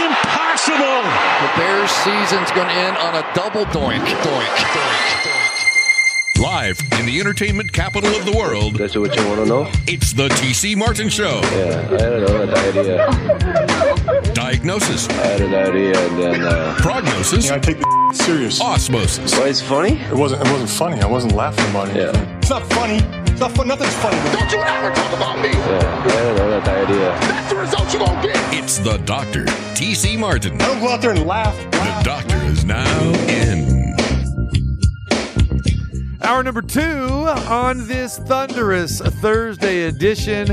impossible. The Bears' season's going to end on a double doink, doink, doink, doink. Live in the entertainment capital of the world, That's what you want to know? it's the TC Martin Show. Yeah, I don't know, an idea. Diagnosis, I had an idea, and then uh, prognosis, I take the serious. osmosis. why it's funny? It wasn't. It wasn't funny. I wasn't laughing about it. Yeah. It's not funny. It's not fun. Nothing's funny. Don't you ever talk about me. Yeah, I don't know that idea. That's the result you gonna get. It's the Doctor, TC Martin. I don't go out there and laugh. The Doctor is now in. Hour number two on this thunderous Thursday edition.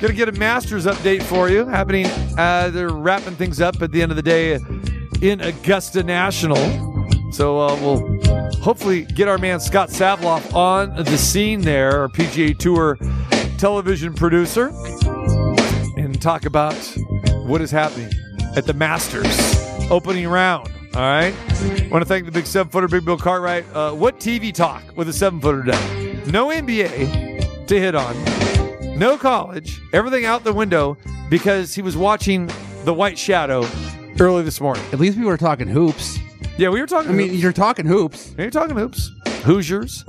Gonna get a Masters update for you happening. Uh, they're wrapping things up at the end of the day in Augusta National. So uh, we'll hopefully get our man Scott Savlov on the scene there, our PGA Tour television producer, and talk about what is happening at the Masters opening round. All right. I Want to thank the big seven footer, Big Bill Cartwright. Uh, what TV talk with a seven footer? No NBA to hit on, no college, everything out the window because he was watching The White Shadow early this morning. At least we were talking hoops. Yeah, we were talking. I mean, hoops. you're talking hoops. you're talking hoops, Hoosiers,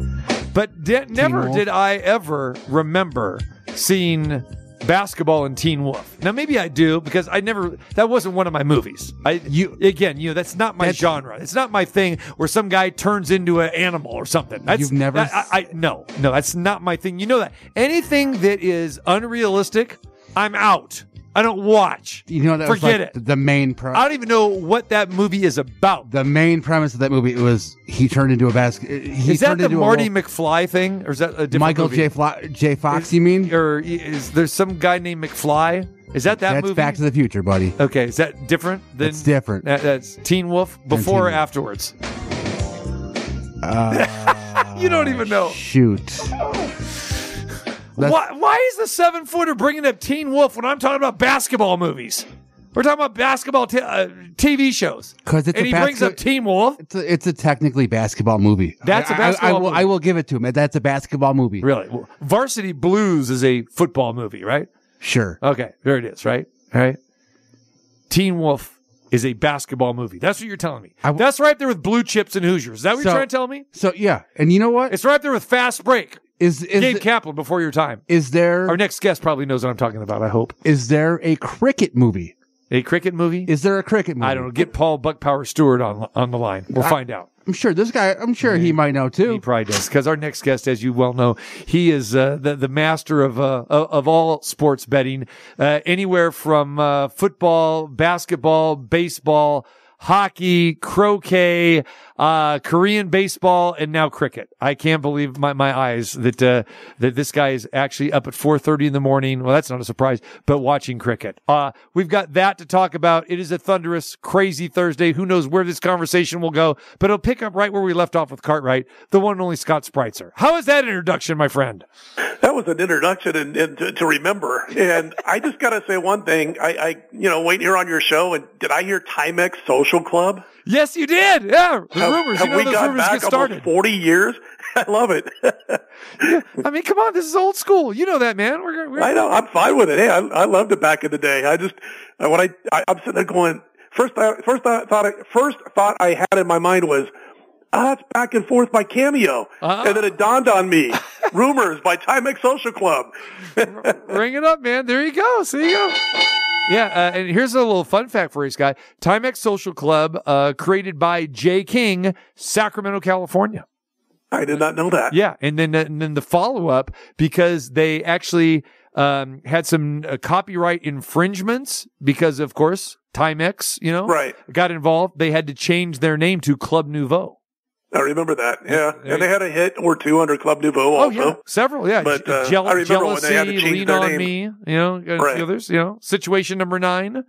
but di- never Wolf. did I ever remember seeing basketball in Teen Wolf. Now maybe I do because I never that wasn't one of my movies. I You- again, you know, that's not my That's- genre. It's not my thing where some guy turns into an animal or something. That's You've never that- I, I no, no, that's not my thing. You know that. Anything that is unrealistic, I'm out. I don't watch. You know that was Forget like it. The main pre- I don't even know what that movie is about. the main premise of that movie was he turned into a basket. He is that the Marty McFly thing, or is that a different Michael movie? J. J. Fox? Is- you mean? or is there some guy named McFly? Is that that That's movie? Back to the Future, buddy. okay, is that different? Than, It's different. That, that's Teen Wolf before or Wolf. afterwards. Uh, You don't even know. shoot. Why, why is the seven footer bringing up Teen Wolf when I'm talking about basketball movies? We're talking about basketball t- uh, TV shows. 'Cause it's and a he brings up Teen Wolf. It's a, it's a technically basketball movie. That's a I- I- basketball I, will, movie. I will give it to him. That's a basketball movie. Really, Well, Varsity Blues is a football movie, right? Sure. Okay, there it is. Right, all right. Teen Wolf is a basketball movie. That's what you're telling me. I w- That's right there with Blue Chips and Hoosiers. Is that what So- you're trying to tell me? So yeah, and you know what? It's right there with Fast Break. Is is Gabe Kaplan before your time. is there Our next guest probably knows what I'm talking about. I hope is there a cricket movie? a cricket movie. Is there a cricket movie? I don't know. Get Paul Buck Power Stewart on on the line. We'll find out. I'm sure this guy. I'm sure he might know too. He probably does because our next guest, as you well know, he is uh, the the master of uh, of of all sports betting, uh, anywhere from uh, football, basketball, baseball, hockey, croquet, uh, Korean baseball, and now cricket. I can't believe my, my eyes that uh, that this guy is actually up at four thirty in the morning. Well, that's not a surprise, but watching cricket. Uh, we've got that to talk about. It is a thunderous, crazy Thursday. Who knows where this conversation will go? But it'll pick up right where we left off with Cartwright, the one and only Scott Spreitzer. How is that introduction, my friend? That was an introduction and, and to, to remember. And I just got to say one thing. I, I, you know, waiting here on your show, and did I hear Timex Social Club? Yes, you did. Yeah, rumors. have you know we those got rumors back get started. almost 40 years? I love it. I mean, come on, this is old school. You know that, man. We're, we're I know. I'm fine with it. Hey, I, I loved it back in the day. I just, uh, when I, I I'm sitting there going, first, I, first I thought, I, first thought I had in my mind was, ah, it's back and forth by Cameo. Uh-huh. And then it dawned on me, rumors by Timex Social Club. Ring it up, man. There you go. See you go. Yeah, uh, and here's a little fun fact for you, Scott. Timex Social Club, uh, created by Jay King, Sacramento, California. I did not know that. Yeah, and then and then the follow up because they actually um, had some uh, copyright infringements because, of course, Timex, you know, Right. got involved. They had to change their name to Club Nouveau. I remember that. Yeah. there And they had a hit or two under Club Nouveau Oh also. yeah, several. Yeah, But, uh, Jeal- I remember when jealousy, they had to change lean their on name. me. You know, and Right. others. You know, situation number nine.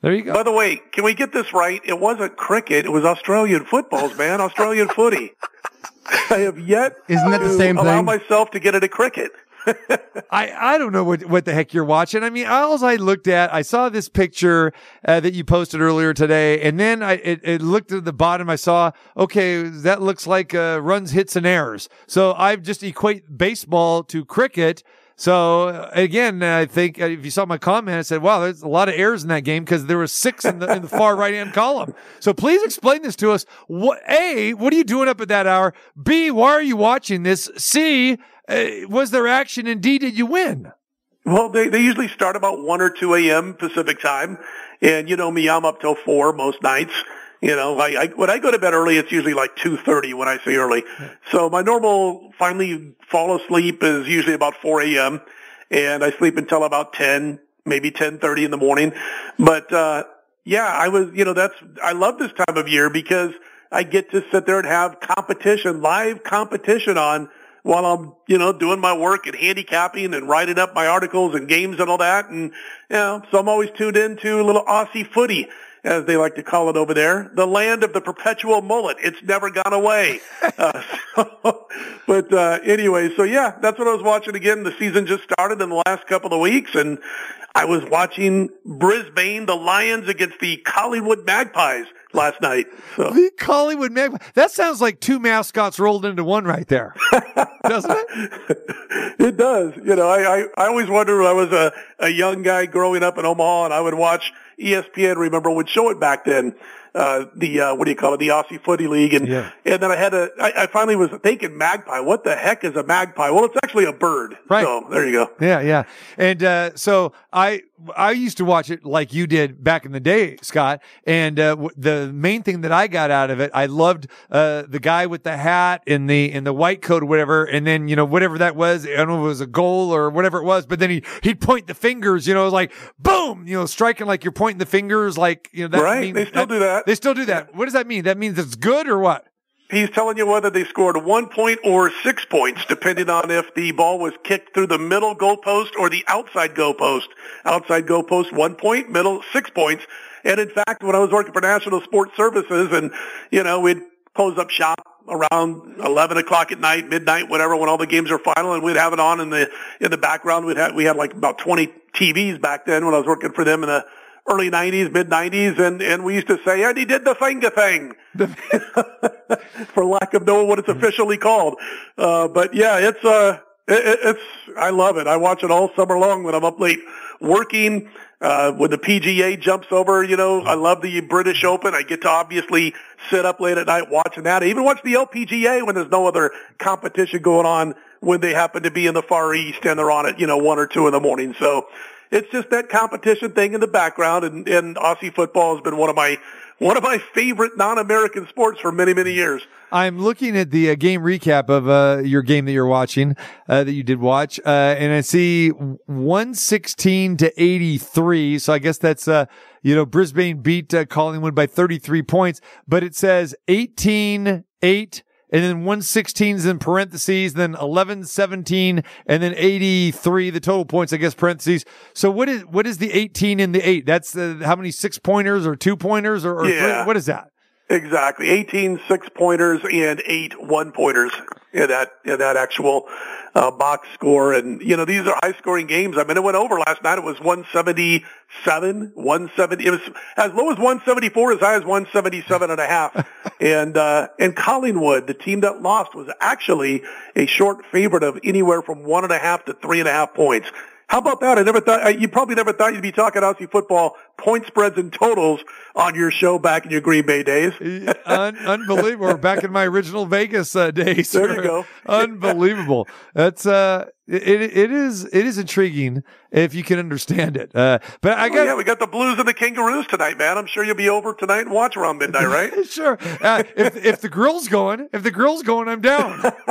There you go. By the way, can we get this right? It wasn't cricket. It was Australian footballs, man. Australian footy. I have yet Isn't that the to same allow thing? myself to get into cricket. I, I don't know what, what the heck you're watching. I mean, all I looked at, I saw this picture uh, that you posted earlier today, and then I it, it looked at the bottom. I saw, okay, that looks like uh, runs, hits, and errors. So I just equate baseball to cricket. So uh, again, I think uh, if you saw my comment, I said, "Wow, there's a lot of errors in that game because there were six in the, in the far right hand column." So please explain this to us. What a? What are you doing up at that hour? B? Why are you watching this? C? Uh, was there action? indeed? Did you win? Well, they, they usually start about 1 or 2 a.m. Pacific time. And you know me, I'm up till 4 most nights. You know, I, I, when I go to bed early, it's usually like 2.30 when I say early. So my normal finally fall asleep is usually about 4 a.m. And I sleep until about 10, maybe 10.30 in the morning. But, uh, yeah, I was, you know, that's, I love this time of year because I get to sit there and have competition, live competition on while I'm, you know, doing my work and handicapping and writing up my articles and games and all that. And, you know, so I'm always tuned into a little Aussie footy, as they like to call it over there, the land of the perpetual mullet. It's never gone away. uh, so, but, uh, anyway, so yeah, that's what I was watching again. The season just started in the last couple of weeks and I was watching Brisbane, the Lions against the Collingwood Magpies last night. So. The Collingwood Magpie. That sounds like two mascots rolled into one right there, doesn't it? it does. You know, I, I, I always wondered when I was a, a young guy growing up in Omaha and I would watch ESPN, remember, would show it back then. Uh, the, uh, what do you call it? The Aussie Footy League. And, Yeah. and then I had a, I, I finally was thinking magpie. What the heck is a magpie? Well, it's actually a bird. Right. So there you go. Yeah, yeah. And uh, so I I used to watch it like you did back in the day, Scott. And uh, w- the main thing that I got out of it, I loved uh, the guy with the hat and the in the white coat or whatever. And then you know whatever that was, I don't know if it was a goal or whatever it was. But then he he'd point the fingers, you know, like boom, you know, striking like you're pointing the fingers, like you know that Right. means- They still do that. They still do that. What does that mean? That means it's good or what? He's telling you whether they scored one point or six points, depending on if the ball was kicked through the middle goalpost or the outside goalpost. Outside goalpost, one point, middle, six points. And in fact, when I was working for National Sports Services and, you know, we'd close up shop around 11 o'clock at night, midnight, whatever, when all the games are final and we'd have it on in the, in the background. We'd have, we had like about 20 TVs back then when I was working for them in the early 90s, mid 90s. And, and we used to say, and he did the finger thing. for lack of knowing what it's officially called. Uh, but yeah, it's, uh, it, it's, I love it. I watch it all summer long when I'm up late working, uh, when the PGA jumps over, you know, I love the British Open. I get to obviously sit up late at night watching that. I even watch the LPGA when there's no other competition going on when they happen to be in the Far East and they're on at, you know, one or two in the morning. So it's just that competition thing in the background and, and Aussie football has been one of my, one of my favorite non-American sports for many, many years. I'm looking at the uh, game recap of uh, your game that you're watching, uh, that you did watch, uh, and I see 116 to 83. So I guess that's, uh, you know, Brisbane beat uh, Collingwood by 33 points, but it says 18 8. And then 116 is in parentheses, then 11, 17, and then 83, the total points, I guess, parentheses. So what is, what is the 18 and the 8? That's uh, how many six pointers or two pointers or, or Yeah. three? What is that? Exactly. 18 six pointers and eight one pointers in that, in that actual, uh, box score. And, you know, these are high scoring games. I mean, it went over last night. It was 177, 170. It was as low as 174, as high as 177 and a half. and, uh, and Collingwood, the team that lost was actually a short favorite of anywhere from one and a half to three and a half points. How about that? I never thought, you probably never thought you'd be talking Aussie football point spreads and totals on your show back in your Green Bay days. Un- unbelievable. Back in my original Vegas uh, days. There you go. unbelievable. That's uh, it. It is. It is intriguing if you can understand it. Uh, but I Oh, got yeah, we got the Blues and the Kangaroos tonight, man. I'm sure you'll be over tonight and watch around midnight, right? sure. Uh, if if the grill's going, if the grill's going, I'm down.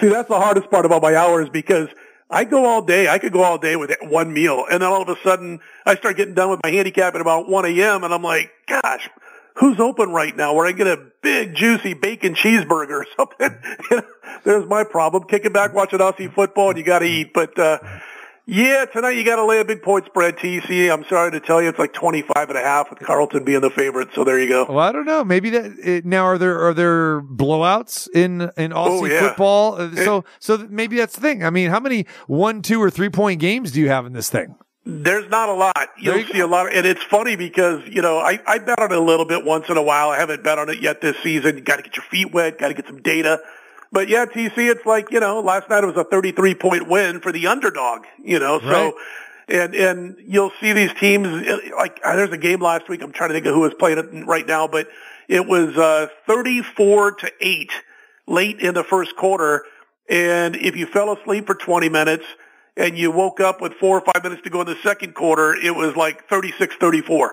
See, that's the hardest part about my hours because I go all day. I could go all day with one meal, and then all of a sudden I start getting done with my handicap at about 1 a.m. and I'm like, gosh, who's open right now where I get a big juicy bacon cheeseburger or something? There's my problem. Kicking back, watching Aussie football, and you got to eat. But uh, Yeah, tonight you got to lay a big point spread, TC. I'm sorry to tell you, it's like 25 and a half with Carlton being the favorite. So there you go. Well, I don't know. Maybe that it, now are there are there blowouts in in Aussie Oh, yeah. football? Uh, So so maybe that's the thing. I mean, how many one, two, or three point games do you have in this thing? There's not a lot. You'll you see a lot, of, and it's funny because you know I, I bet on it a little bit once in a while. I haven't bet on it yet this season. You got to get your feet wet, got to get some data. But yeah, TC, it's like you know, last night it was a 33 point win for the underdog. You know, Right. so and and you'll see these teams like uh, there's a game last week. I'm trying to think of who was playing it right now, but it was uh, 34 to eight late in the first quarter. And if you fell asleep for 20 minutes and you woke up with four or five minutes to go in the second quarter, it was like 36-34.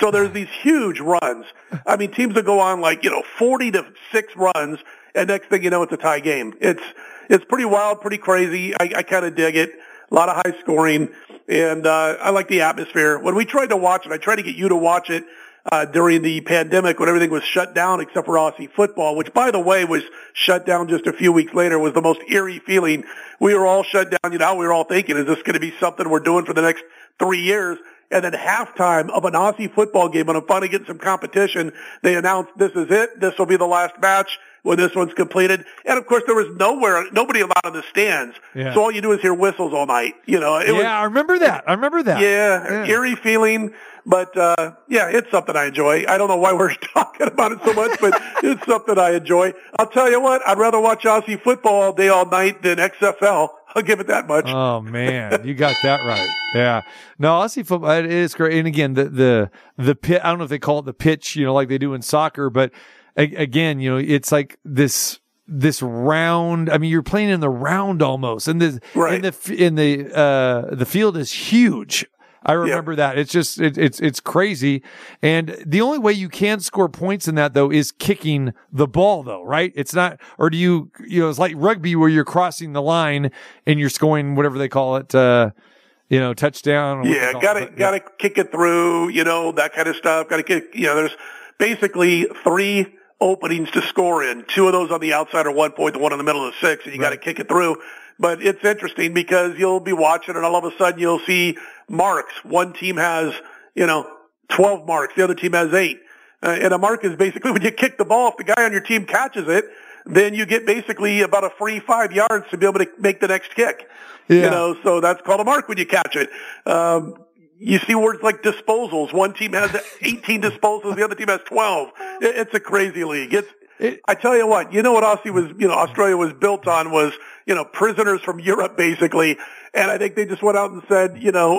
So there's these huge runs. I mean, teams that go on like, you know, 40 to 6 runs, and next thing you know, it's a tie game. It's, it's pretty wild, pretty crazy. I, I kind of dig it. A lot of high scoring, and uh, I like the atmosphere. When we tried to watch it, I tried to get you to watch it uh, during the pandemic when everything was shut down except for Aussie football, which, by the way, was shut down just a few weeks later. Was the most eerie feeling. We were all shut down. You know, we were all thinking, is this going to be something we're doing for the next three years? And then halftime of an Aussie football game, when I'm finally getting some competition, they announced this is it. This will be the last match when this one's completed. And of course, there was nowhere, nobody allowed in the stands. Yeah. So all you do is hear whistles all night. You know, it yeah, was I remember that. I remember that. yeah, eerie feeling. But uh, yeah, it's something I enjoy. I don't know why we're talking about it so much, but it's something I enjoy. I'll tell you what, I'd rather watch Aussie football all day, all night than XFL. I'll give it that much. Oh man, you got that right. Yeah. No, Aussie football it is great. And again, the the the pit. I don't know if they call it the pitch, you know, like they do in soccer, but a- again, you know, it's like this this round. I mean, you're playing in the round almost, and the Right. and the in the uh the field is huge. I remember that. It's just it, it's it's crazy, and the only way you can score points in that though is kicking the ball, though, right? It's not, or do you you know it's like rugby where you're crossing the line and you're scoring whatever they call it, uh, you know, touchdown. or Yeah, got to got to kick it through. You know that kind of stuff. Got to kick. You know, there's basically three openings to score in. Two of those on the outside are one point. The one in the middle is six, and you got to kick it through. But it's interesting because you'll be watching, and all of a sudden you'll see marks. One team has you know 12 marks. The other team has eight. Uh, and a mark is basically when you kick the ball. If the guy on your team catches it, then you get basically about a free five yards to be able to make the next kick. Yeah. You know, so that's called a mark when you catch it. Um, you see words like disposals. One team has 18 disposals, the other team has 12. It's a crazy league. It's, It- I tell you what, you know what Aussie was, you know, Australia was built on was, you know, prisoners from Europe basically. And I think they just went out and said, you know,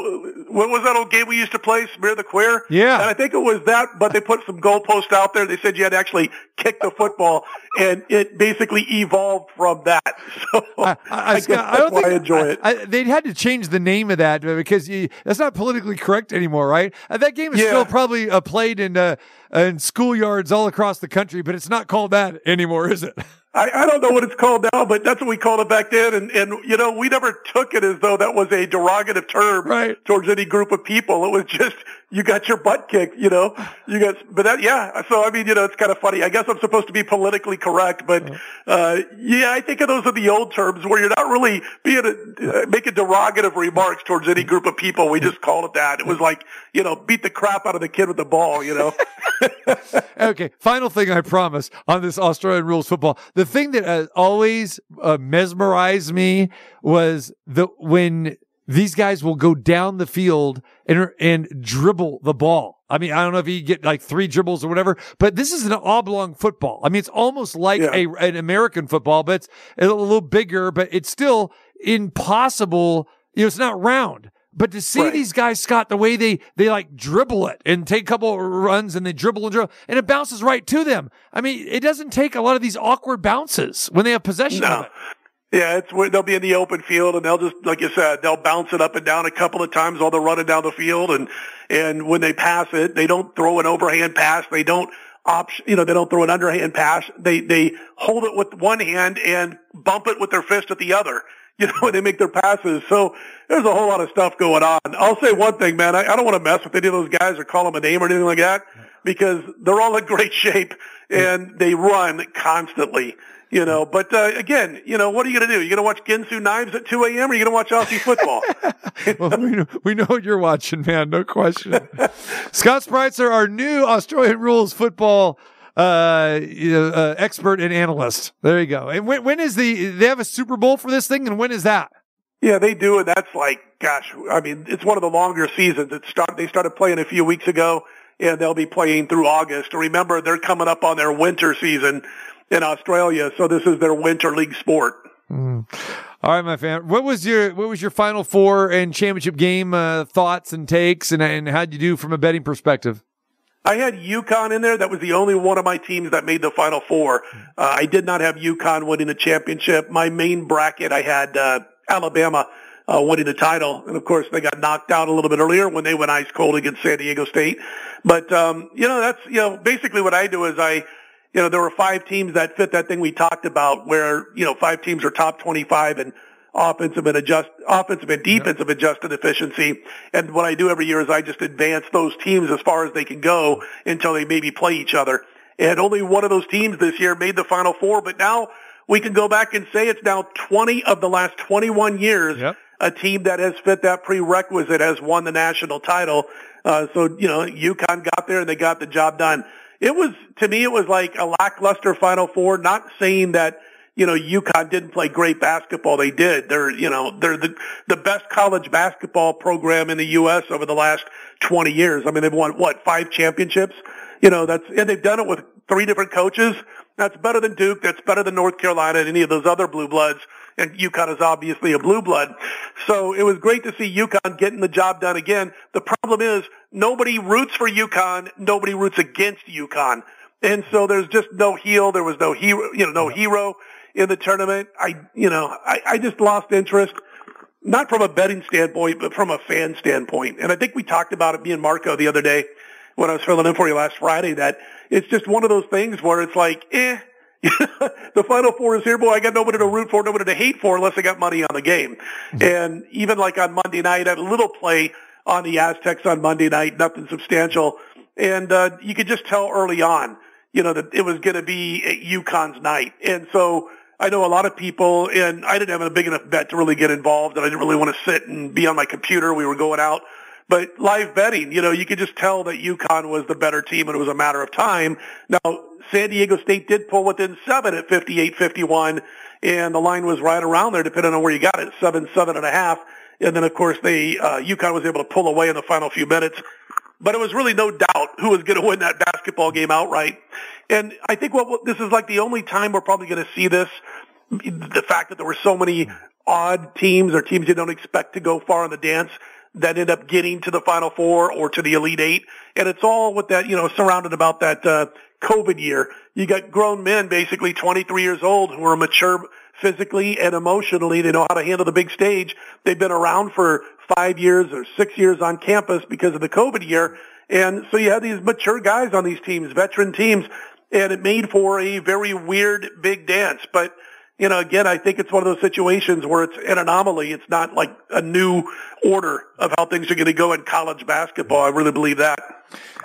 what was that old game we used to play, Smear the Queer? Yeah. And I think it was that, but they put some goalposts out there. They said you had to actually kick the football, and it basically evolved from that. So I, I, guess Scott, I don't why think I enjoy it. I, they'd had to change the name of that because you, that's not politically correct anymore, right? Uh, that game is Yeah. still probably uh, played in uh, in schoolyards all across the country, but it's not called that anymore, is it? I, I don't know what it's called now, but that's what we called it back then. And, and, you know, we never took it as though that was a derogative term Right. towards any group of people. It was just, you got your butt kicked, you know, you got, but that, yeah. So, I mean, you know, it's kind of funny. I guess I'm supposed to be politically correct, but, uh, yeah, I think of those are the old terms where you're not really being a, uh, making derogative remarks towards any group of people. We just called it that. It was like, you know, beat the crap out of the kid with the ball, you know? Okay, final thing I promise on this Australian rules football. The thing that uh, always uh, mesmerized me was the when these guys will go down the field and and dribble the ball. I mean, I don't know if you get like three dribbles or whatever, but this is an oblong football. I mean, it's almost like Yeah. a an American football, but it's a little bigger, but it's still impossible. You know, it's not round. But to see Right. these guys, Scott, the way they they like dribble it and take a couple of runs and they dribble and dribble and it bounces right to them. I mean, it doesn't take a lot of these awkward bounces when they have possession of it. Yeah, it's they'll be in the open field and they'll just, like you said, they'll bounce it up and down a couple of times while they're running down the field. And, and when they pass it, they don't throw an overhand pass. They don't option, you know, they don't throw an underhand pass. They, they hold it with one hand and bump it with their fist at the other. You know, when they make their passes. So there's a whole lot of stuff going on. I'll say one thing, man. I, I don't want to mess with any of those guys or call them a name or anything like that because they're all in great shape and they run constantly. You know, but uh, again, you know, what are you going to do? You going to watch Ginsu Knives at 2 a.m. or are you going to watch Aussie football? well, we know, we know what you're watching, man. No question. Scott Spreitzer, our new Australian rules football uh, uh, expert and analyst. There you go. And when, when is the? They have a Super Bowl for this thing, and when is that? Yeah, they do, and that's like, gosh, I mean, it's one of the longer seasons. It start, they started playing a few weeks ago, and they'll be playing through August. Remember, they're coming up on their winter season in Australia, so this is their winter league sport. Mm. All right, my fan. What was your what was your Final Four and championship game uh, thoughts and takes, and and how'd you do from a betting perspective? I had UConn in there. That was the only one of my teams that made the Final Four. Uh, I did not have UConn winning the championship. My main bracket, I had uh, Alabama uh, winning the title, and of course they got knocked out a little bit earlier when they went ice cold against San Diego State. But um, you know, that's you know basically what I do is I. You know, there were five teams that fit that thing we talked about where, you know, five teams are top 25 and offensive and adjust, offensive and defensive yep. adjusted efficiency. And what I do every year is I just advance those teams as far as they can go until they maybe play each other. And only one of those teams this year made the final four, but now we can go back and say it's now 20 of the last 21 years. Yep. A team that has fit that prerequisite has won the national title. Uh, so, you know, UConn got there and they got the job done. It was, to me, it was like a lackluster Final Four, not saying that you know, UConn didn't play great basketball. They did. They're, you know, they're the, the best college basketball program in the U.S. over the last 20 years. I mean, they've won, what, five championships? You know, that's, and they've done it with three different coaches. That's better than Duke. That's better than North Carolina and any of those other blue bloods. And UConn is obviously a blue blood. So it was great to see UConn getting the job done again. The problem is nobody roots for UConn. Nobody roots against UConn. And so there's just no heel. There was no hero, you know, no hero in the tournament. I, you know, I, I just lost interest, not from a betting standpoint, but from a fan standpoint. And I think we talked about it, me and Marco, the other day when I was filling in for you last Friday, that it's just one of those things where it's like, eh, the Final Four is here, boy. I got nobody to root for, nobody to hate for unless I got money on the game. And even like on Monday night, I had a little play on the Aztecs on Monday night, nothing substantial. And uh, you could just tell early on, you know, that it was going to be UConn's night. And so I know a lot of people, and I didn't have a big enough bet to really get involved, and I didn't really want to sit and be on my computer. We were going out. But live betting, you know, you could just tell that UConn was the better team, and it was a matter of time. Now, San Diego State did pull within seven at 58-51, and the line was right around there, depending on where you got it, seven, seven and a half. And then, of course, they uh, UConn was able to pull away in the final few minutes. But it was really no doubt who was going to win that basketball game outright. And I think what this is like the only time we're probably going to see this, the fact that there were so many odd teams or teams you don't expect to go far in the dance that end up getting to the Final Four or to the Elite Eight. And it's all with that, you know, surrounded about that uh, COVID year. You got grown men, basically 23 years old, who are mature physically and emotionally. They know how to handle the big stage. They've been around for five years or six years on campus because of the COVID year. And so you have these mature guys on these teams, veteran teams, and it made for a very weird big dance. But, you know, again, I think it's one of those situations where it's an anomaly. It's not like a new order of how things are going to go in college basketball. I really believe that.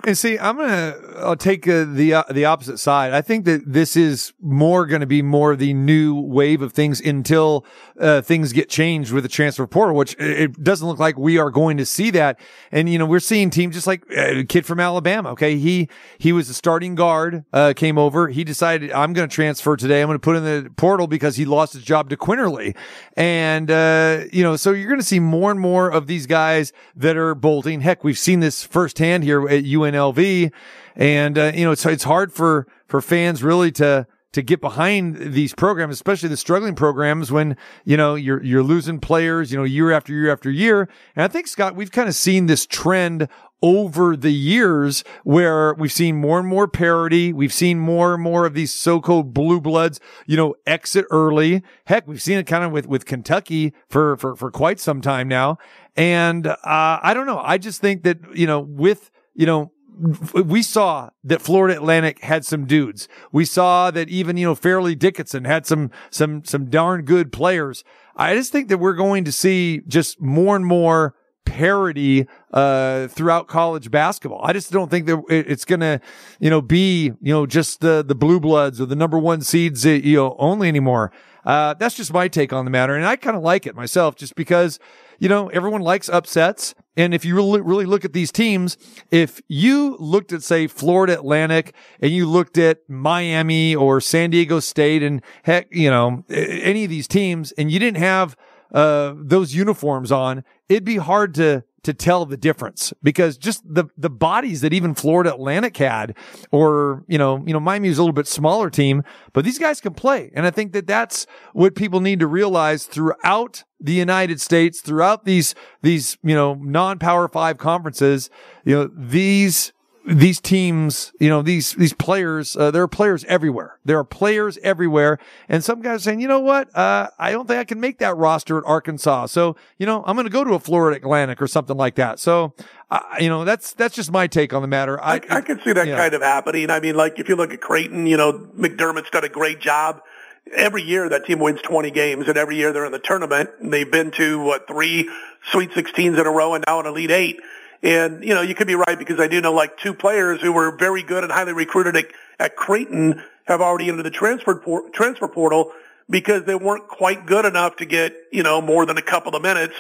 And see, I'm gonna I'll take uh, the uh, the opposite side. I think that this is more going to be more the new wave of things until uh, things get changed with the transfer portal, which it doesn't look like we are going to see that. And you know, we're seeing teams just like a uh, kid from Alabama. Okay, he he was a starting guard, uh, came over. He decided I'm going to transfer today. I'm going to put in the portal because he lost his job to Quinerly, and uh, you know, so you're going to see more and more of these guys that are bolting. Heck, we've seen this firsthand here at UNLV. And, uh, you know, it's, it's hard for, for fans really to, to get behind these programs, especially the struggling programs when, you know, you're, you're losing players, you know, year after year after year. And I think, Scott, we've kind of seen this trend over the years where we've seen more and more parity. We've seen more and more of these so-called blue bloods, you know, exit early. Heck, we've seen it kind of with, with Kentucky for, for, for quite some time now. And, uh, I don't know. I just think that, you know, with, you know, we saw that Florida Atlantic had some dudes. We saw that even, you know, Fairleigh Dickinson had some, some, some darn good players. I just think that we're going to see just more and more parity uh, throughout college basketball. I just don't think that it's going to, you know, be, you know, just the, the blue bloods or the number one seeds, uh, you know, only anymore. Uh, that's just my take on the matter. And I kind of like it myself just because, you know, everyone likes upsets. And if you really, really look at these teams, if you looked at, say, Florida Atlantic and you looked at Miami or San Diego State and heck, you know, any of these teams and you didn't have, uh, those uniforms on, it'd be hard to, to tell the difference because just the, the bodies that even Florida Atlantic had, or, you know, you know, Miami Miami's a little bit smaller team, but these guys can play. And I think that that's what people need to realize throughout the United States, throughout these, these, you know, non-power five conferences, you know, these, these teams, you know, these, these players, uh, there are players everywhere. There are players everywhere. And some guys are saying, you know what? Uh, I don't think I can make that roster at Arkansas. So, you know, I'm going to go to a Florida Atlantic or something like that. So, uh, you know, that's, that's just my take on the matter. I, I could see that kind of happening. I mean, like if you look at Creighton, you know, McDermott's done a great job. Every year that team wins 20 games, and every year they're in the tournament. And they've been to what three Sweet 16s in a row, and now an Elite Eight. And you know, you could be right because I do know like two players who were very good and highly recruited at, at Creighton have already entered the transfer por- transfer portal because they weren't quite good enough to get you know more than a couple of minutes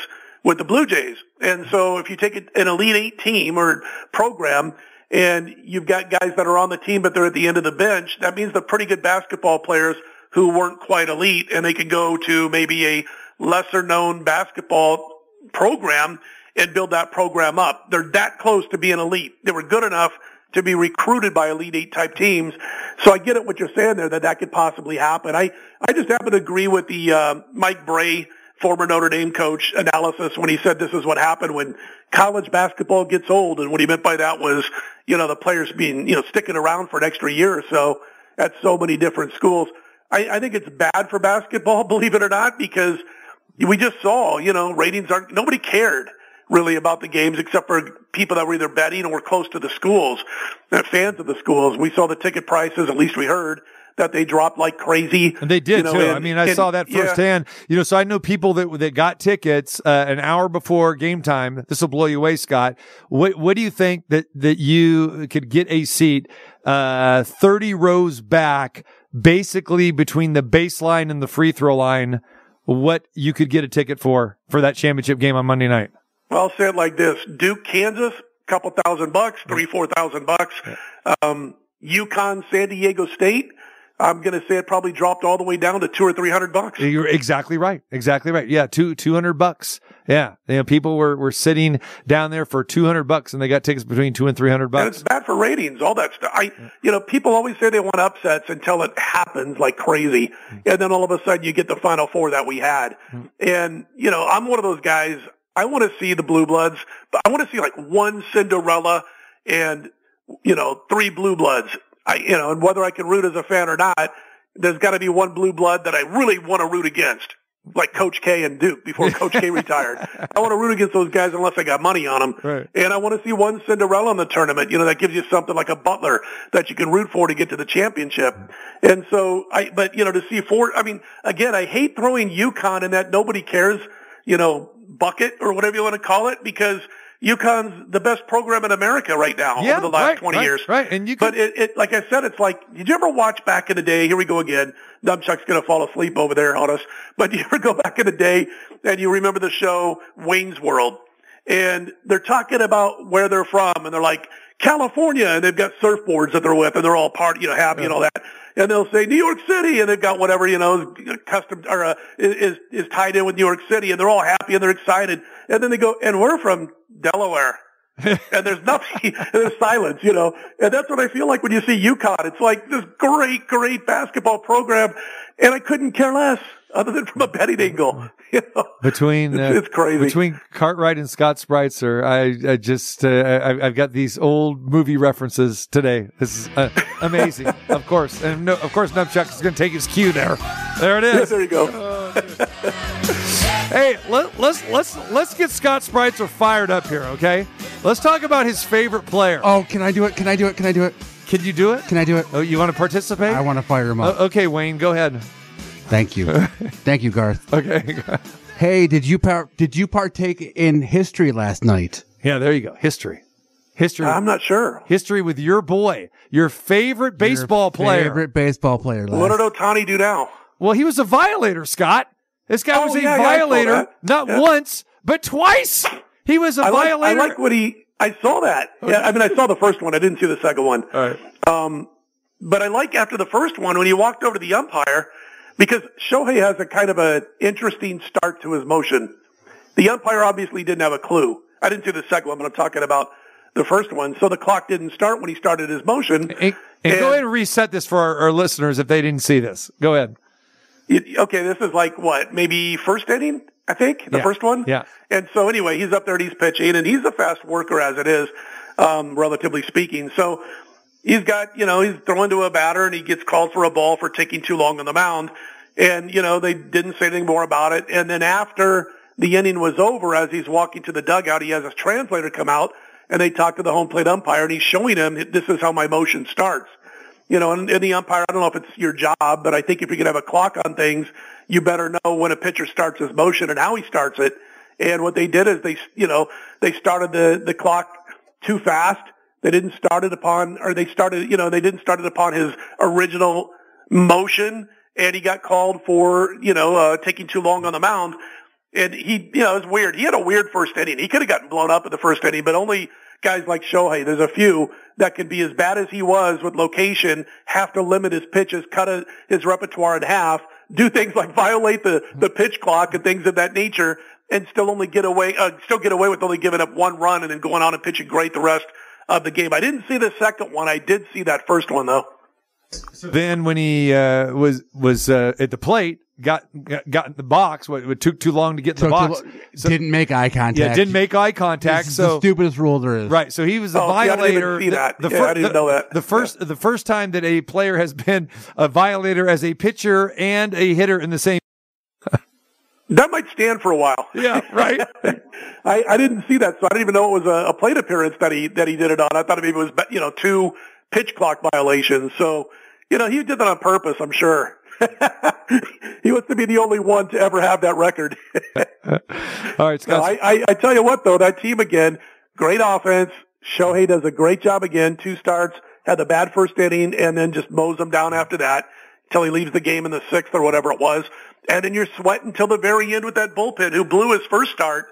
with the Blue Jays. And so if you take an Elite Eight team or program and you've got guys that are on the team but they're at the end of the bench, that means they're pretty good basketball players who weren't quite elite and they can go to maybe a lesser known basketball program and build that program up. They're that close to being elite. They were good enough to be recruited by elite eight type teams. So I get it what you're saying there that that could possibly happen. I, I just happen to agree with the uh, Mike Brey, former Notre Dame coach analysis when he said this is what happened when college basketball gets old. And what he meant by that was, you know, the players being, you know, sticking around for an extra year or so at so many different schools. I, I think it's bad for basketball, believe it or not, because we just saw, you know, ratings aren't, nobody cared really about the games except for people that were either betting or were close to the schools, fans of the schools. We saw the ticket prices, at least we heard, that they dropped like crazy. And they did you know, too. and- I mean, I and- saw that yeah. firsthand. You know, so I know people that that got tickets uh, an hour before game time. This will blow you away, Scott. What What do you think that that you could get a seat uh, thirty rows back, basically between the baseline and the free throw line? What you could get a ticket for for that championship game on Monday night? Well, I'll say it like this: Duke, Kansas, a couple thousand bucks, three, four thousand bucks. Um, UConn, San Diego State. I'm going to say it probably dropped all the way down to two or three hundred bucks. You're exactly right. Exactly right. Yeah, two two hundred bucks. Yeah, you know, people were were sitting down there for two hundred bucks, and they got tickets between two and three hundred And bucks. it's bad for ratings, all that stuff. I, you know, people always say they want upsets until it happens like crazy. And then all of a sudden you get the final four that we had. And, you know, I'm one of those guys, I want to see the blue bloods, but I want to see like one Cinderella and, you know, three blue bloods. I, you know, and whether I can root as a fan or not, there's got to be one blue blood that I really want to root against. Like Coach K and Duke before Coach K retired. I want to root against those guys unless I got money on them. Right. And I want to see one Cinderella in the tournament. You know, that gives you something like a Butler that you can root for to get to the championship. And so I, but you know, to see four, I mean, again, I hate throwing UConn in that nobody cares, you know, bucket or whatever you want to call it because UConn's the best program in America right now Yeah, over the last right, 20 right, years. right. And you can... but it, it, like I said, it's like, did you ever watch back in the day? Here we go again. Nunchuck's going to fall asleep over there on us. But you ever go back in the day and you remember the show Wayne's World? And they're talking about where they're from and they're like, California, and they've got surfboards that they're with and they're all part, you know, happy and all that. And they'll say New York City and they've got whatever, you know, is custom or uh, is, is tied in with New York City and they're all happy and they're excited. And then they go, and we're from Delaware and there's nothing, and there's silence, you know. And that's what I feel like when you see UConn. It's like this great, great basketball program, and I couldn't care less other than from a betting angle. You know, between uh, It's- it's crazy. between Cartwright and Scott Spreitzer, I, I just uh, I, I've got these old movie references today. This is uh, amazing, of course, and no, of course, Nupchuck is going to take his cue there. There it is. there you go. Hey, let, let's let's let's get Scott Spreitzer fired up here, okay? Let's talk about his favorite player. Oh, can I do it? Can I do it? Can I do it? Can you do it? Can I do it? Oh, you want to participate? I want to fire him Uh, up. okay, Wayne, go ahead. Thank you. Thank you, Garth. Okay. Hey, did you par- did you partake in history last night? Yeah, there you go. History. History. I'm not sure. history with your boy, your favorite baseball Your player. Favorite baseball player. What did Ohtani do now? Well, he was a violator, Scott. This guy Oh, was a yeah, yeah, I saw violator, that. not Yeah. once, but twice. He was a I like, I violator. like what he. I saw that. Yeah, I mean, I saw the first one. I didn't see the second one. All right. Um, but I like after the first one when he walked over to the umpire because Shohei has a kind of an interesting start to his motion. The umpire obviously didn't have a clue. I didn't see the second one, but I'm talking about the first one. So the clock didn't start when he started his motion. And, and go ahead and reset this for our, our listeners if they didn't see this. Go ahead. It- okay, this is like what, maybe first inning, I think, the Yeah. first one? Yeah. And so anyway, he's up there and he's pitching and he's a fast worker as it is, um, relatively speaking. So he's got, you know, he's throwing to a batter and he gets called for a ball for taking too long on the mound. And, you know, they didn't say anything more about it. And then after the inning was over, as he's walking to the dugout, he has his translator come out and they talk to the home plate umpire and he's showing him, this is how my motion starts you know, and, and the umpire, I don't know if it's your job, but I think if you can have a clock on things, you better know when a pitcher starts his motion and how he starts it. And what they did is they, you know, they started the, the clock too fast. They didn't start it upon, or they started, you know, they didn't start it upon his original motion and he got called for, you know, uh, taking too long on the mound. And he, you know, it was weird. He had a weird first inning. He could have gotten blown up in the first inning, but only guys like Shohei, there's a few that can be as bad as he was with location, have to limit his pitches, cut a, his repertoire in half, do things like violate the, the pitch clock and things of that nature, and still only get away, uh, still get away with only giving up one run and then going on and pitching great the rest of the game. I didn't see the second one. I did see that first one though. Then when he uh, was was uh, at the plate, got got, got in the box. What it took too long to get in the box. lo- So- didn't make eye contact. yeah, didn't make eye contact. This is So the stupidest rule there is. Right, so he was a Oh, see, I didn't even violator. see that. Yeah, fir- I didn't the- know that. The first, the first time that a player has been a violator as a pitcher and a hitter in the same. That might stand for a while. Yeah, right. I, I didn't see that, so I didn't even know it was a, a plate appearance that he that he did it on. I thought maybe it was you know two pitch clock violations. So you know he did that on purpose. I'm sure. he wants to be the only one to ever have that record. All right, No, Scott. I, I, I tell you what, though, that team again, great offense. Shohei does a great job again. Two starts, had the bad first inning, and then just mows them down after that until he leaves the game in the sixth or whatever it was. And then you're sweating till the very end with that bullpen who blew his first start.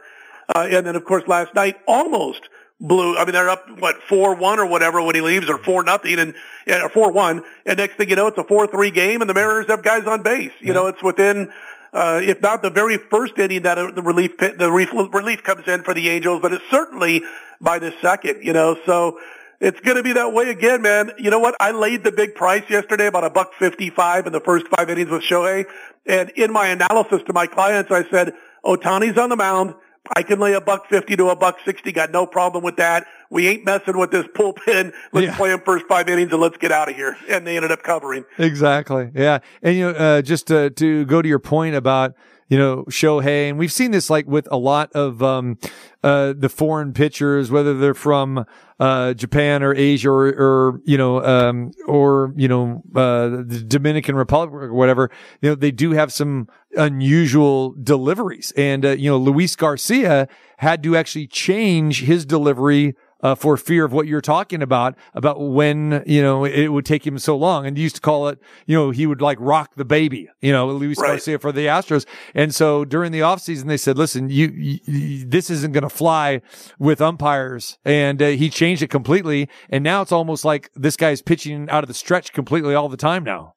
Uh, and then, of course, last night almost blew. I mean, they're up what four one or whatever when he leaves, or four nothing, and yeah, or four one. And next thing you know, it's a four three game, and the Mariners have guys on base. You know, it's within. Uh, if not the very first inning that the relief pit, the relief, relief comes in for the Angels, but it's certainly by the second, you know, so it's going to be that way again, man. You know what? I laid the big price yesterday, about a buck 55 in the first five innings with Shohei. And in my analysis to my clients, I said, Ohtani's on the mound. I can lay a buck 50 to a buck 60. Got no problem with that. We ain't messing with this bullpen. Let's Yeah. play him first five innings and let's get out of here. And they ended up covering. Exactly. Yeah. And, you know, uh, just to, to go to your point about, you know, Shohei, and we've seen this like with a lot of, um, uh, the foreign pitchers, whether they're from, uh, Japan or Asia or, or, you know, um, or, you know, uh, the Dominican Republic or whatever, you know, they do have some unusual deliveries. And, uh, you know, Luis Garcia had to actually change his delivery uh, for fear of what you're talking about, about when, you know, it would take him so long. And you used to call it, you know, he would like rock the baby, you know, Luis Right. Garcia for the Astros. And so during the offseason, they said, listen, you, you this isn't going to fly with umpires. And uh, he changed it completely. And now it's almost like this guy's pitching out of the stretch completely all the time now.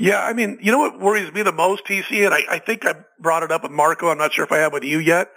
Yeah, I mean, you know what worries me the most, TC, and I, I think I brought it up with Marco. I'm not sure if I have with you yet.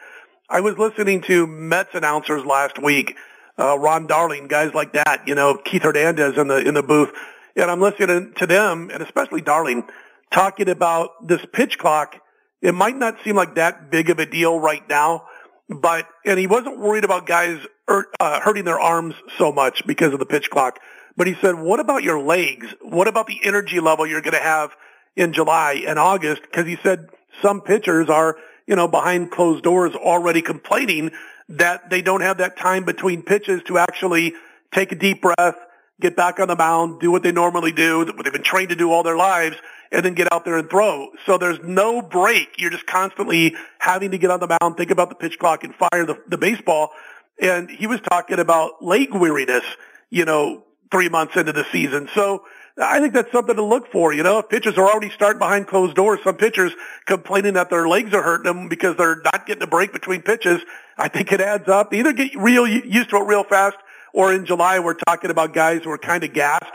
I was listening to Mets announcers last week, uh, Ron Darling, guys like that, you know, Keith Hernandez in the in the booth, and I'm listening to them, and especially Darling, talking about this pitch clock. It might not seem like that big of a deal right now, but and he wasn't worried about guys uh, hurting their arms so much because of the pitch clock. But he said, what about your legs? What about the energy level you're going to have in July and August? Because he said some pitchers are, you know, behind closed doors already complaining that they don't have that time between pitches to actually take a deep breath, get back on the mound, do what they normally do, what they've been trained to do all their lives, and then get out there and throw. So there's no break. You're just constantly having to get on the mound, think about the pitch clock, and fire the, the baseball. And he was talking about leg weariness, you know, three months into the season. So I think that's something to look for. You know, if pitchers are already starting behind closed doors, some pitchers complaining that their legs are hurting them because they're not getting a break between pitches. I think it adds up. Either get real used to it real fast, or in July we're talking about guys who are kind of gassed.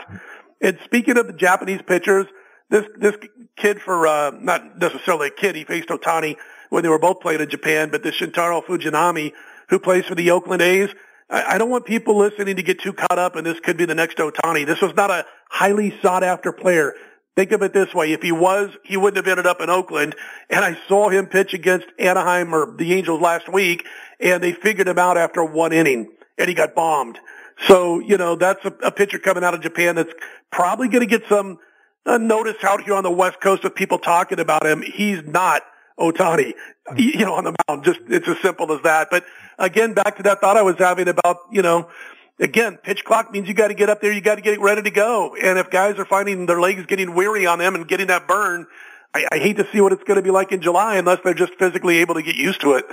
And speaking of the Japanese pitchers, this this kid for uh, not necessarily a kid, he faced Ohtani when they were both playing in Japan, but this Shintaro Fujinami, who plays for the Oakland A's, I, I don't want people listening to get too caught up, and this could be the next Ohtani. This was not a highly sought after player. Think of it this way. If he was, he wouldn't have ended up in Oakland. And I saw him pitch against Anaheim or the Angels last week, and they figured him out after one inning, and he got bombed. So, you know, that's a, a pitcher coming out of Japan that's probably going to get some uh, notice out here on the West Coast with people talking about him. He's not Ohtani, you know, on the mound. Just, it's as simple as that. But again, back to that thought I was having about, you know, again, pitch clock means you got to get up there. You got to get ready to go. And if guys are finding their legs getting weary on them and getting that burn, I, I hate to see what it's going to be like in July unless they're just physically able to get used to it.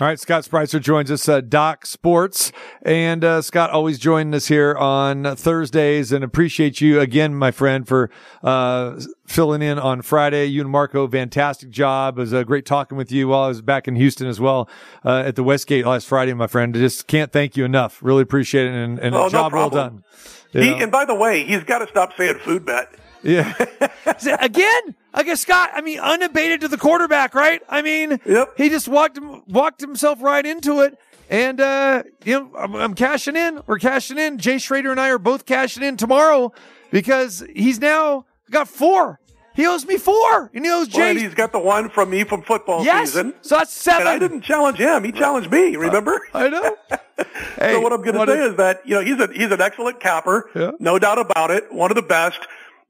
All right, Scott Spreitzer joins us, uh, Doc Sports. And uh, Scott always joining us here on Thursdays and appreciate you again, my friend, for uh, filling in on Friday. You and Marco, fantastic job. It was uh, great talking with you while I was back in Houston as well uh, at the Westgate last Friday, my friend. I just can't thank you enough. Really appreciate it and, and oh, job no well done. He, and by the way, he's got to stop saying food bet. Yeah. Again, I guess Scott. I mean, unabated to the quarterback, right? I mean, Yep. he just walked walked himself right into it. And uh, you know, I'm, I'm cashing in. We're cashing in. Jay Schrader and I are both cashing in tomorrow because he's now got four. He owes me four, and he owes Well, and Jay. he's got the one from me from football yes, season. so that's seven. And I didn't challenge him. He challenged me, remember? I know. Hey, so what I'm going to say is that, you know, he's a, he's an excellent capper. Yeah. No doubt about it. One of the best.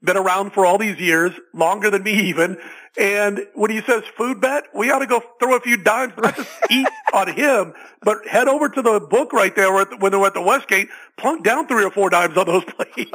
Been around for all these years, longer than me even. And when he says food bet, we ought to go throw a few dimes, not just eat on him, but head over to the book right there where- when they were at the Westgate, plunk down three or four dimes on those plays.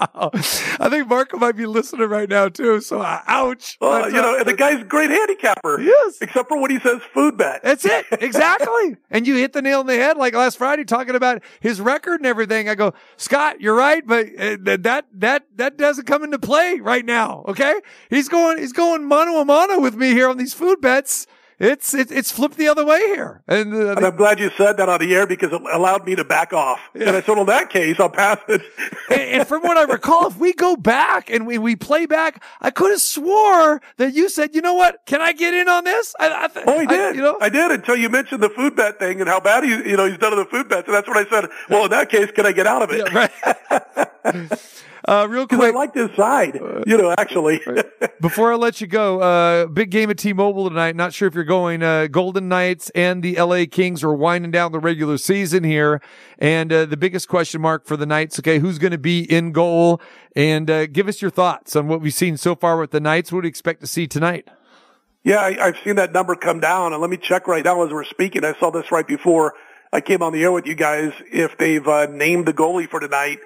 I think Marco might be listening right now too. So uh, ouch. Well, you know, and the guy's a great handicapper. Yes. Except for when he says food bet. That's it. Exactly. and you hit the nail on the head like last Friday talking about his record and everything. I go, Scott, you're right, but uh, that, that, that doesn't come into play right now. Okay. He's going, he's going mano a mano with me here on these food bets. It's, it's, it's flipped the other way here. And, uh, And I'm glad you said that on the air because it allowed me to back off. And I said, well, in that case, I'll pass it. and, and from what I recall, if we go back and we, we play back, I could have swore that you said, you know what? Can I get in on this? I, I th- Oh, I- did. you know, I did until you mentioned the food bet thing and how bad he, you know, he's done in the food bets. And that's when I said, well, in that case, can I get out of it? uh, real Because I like this side, you know, actually. Before I let you go, uh, big game at T-Mobile tonight. Not sure if you're going. Uh, Golden Knights and the LA Kings are winding down the regular season here, and uh, the biggest question mark for the Knights. Okay, who's going to be in goal? And uh, give us your thoughts on what we've seen so far with the Knights. What do you expect to see tonight? yeah, I, I've seen that number come down. And let me check right now as we're speaking. I saw this right before I came on the air with you guys. If they've uh, named the goalie for tonight,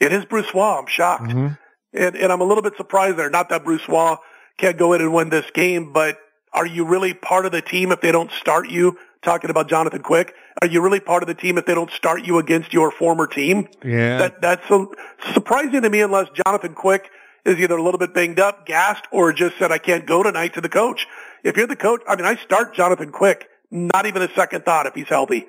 it is Brossoit. I'm shocked. Mm-hmm. And, and I'm a little bit surprised there. Not that Brossoit can't go in and win this game, but are you really part of the team if they don't start you? Talking about Jonathan Quick, are you really part of the team if they don't start you against your former team? Yeah. That, that's a, surprising to me unless Jonathan Quick is either a little bit banged up, gassed, or just said, I can't go tonight to the coach. If you're the coach, I mean, I start Jonathan Quick, not even a second thought if he's healthy.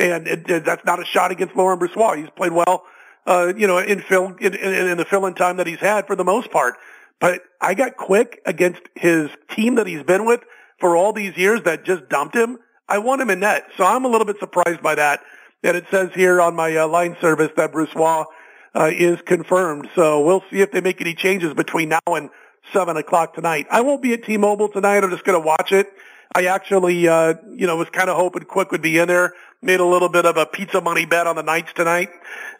And it, it- that's not a shot against Laurent Brossoit. He's played well, uh, you know, in fill, in, in, in the fill-in time that he's had for the most part. But I got Quick against his team that he's been with for all these years that just dumped him. I want him in net. So I'm a little bit surprised by that. And it says here on my uh, line service that Brossoit uh, is confirmed. So we'll see if they make any changes between now and 7 o'clock tonight. I won't be at T-Mobile tonight. I'm just going to watch it. I actually, uh, you know, was kind of hoping Quick would be in there. Made a little bit of a pizza money bet on the Knights tonight.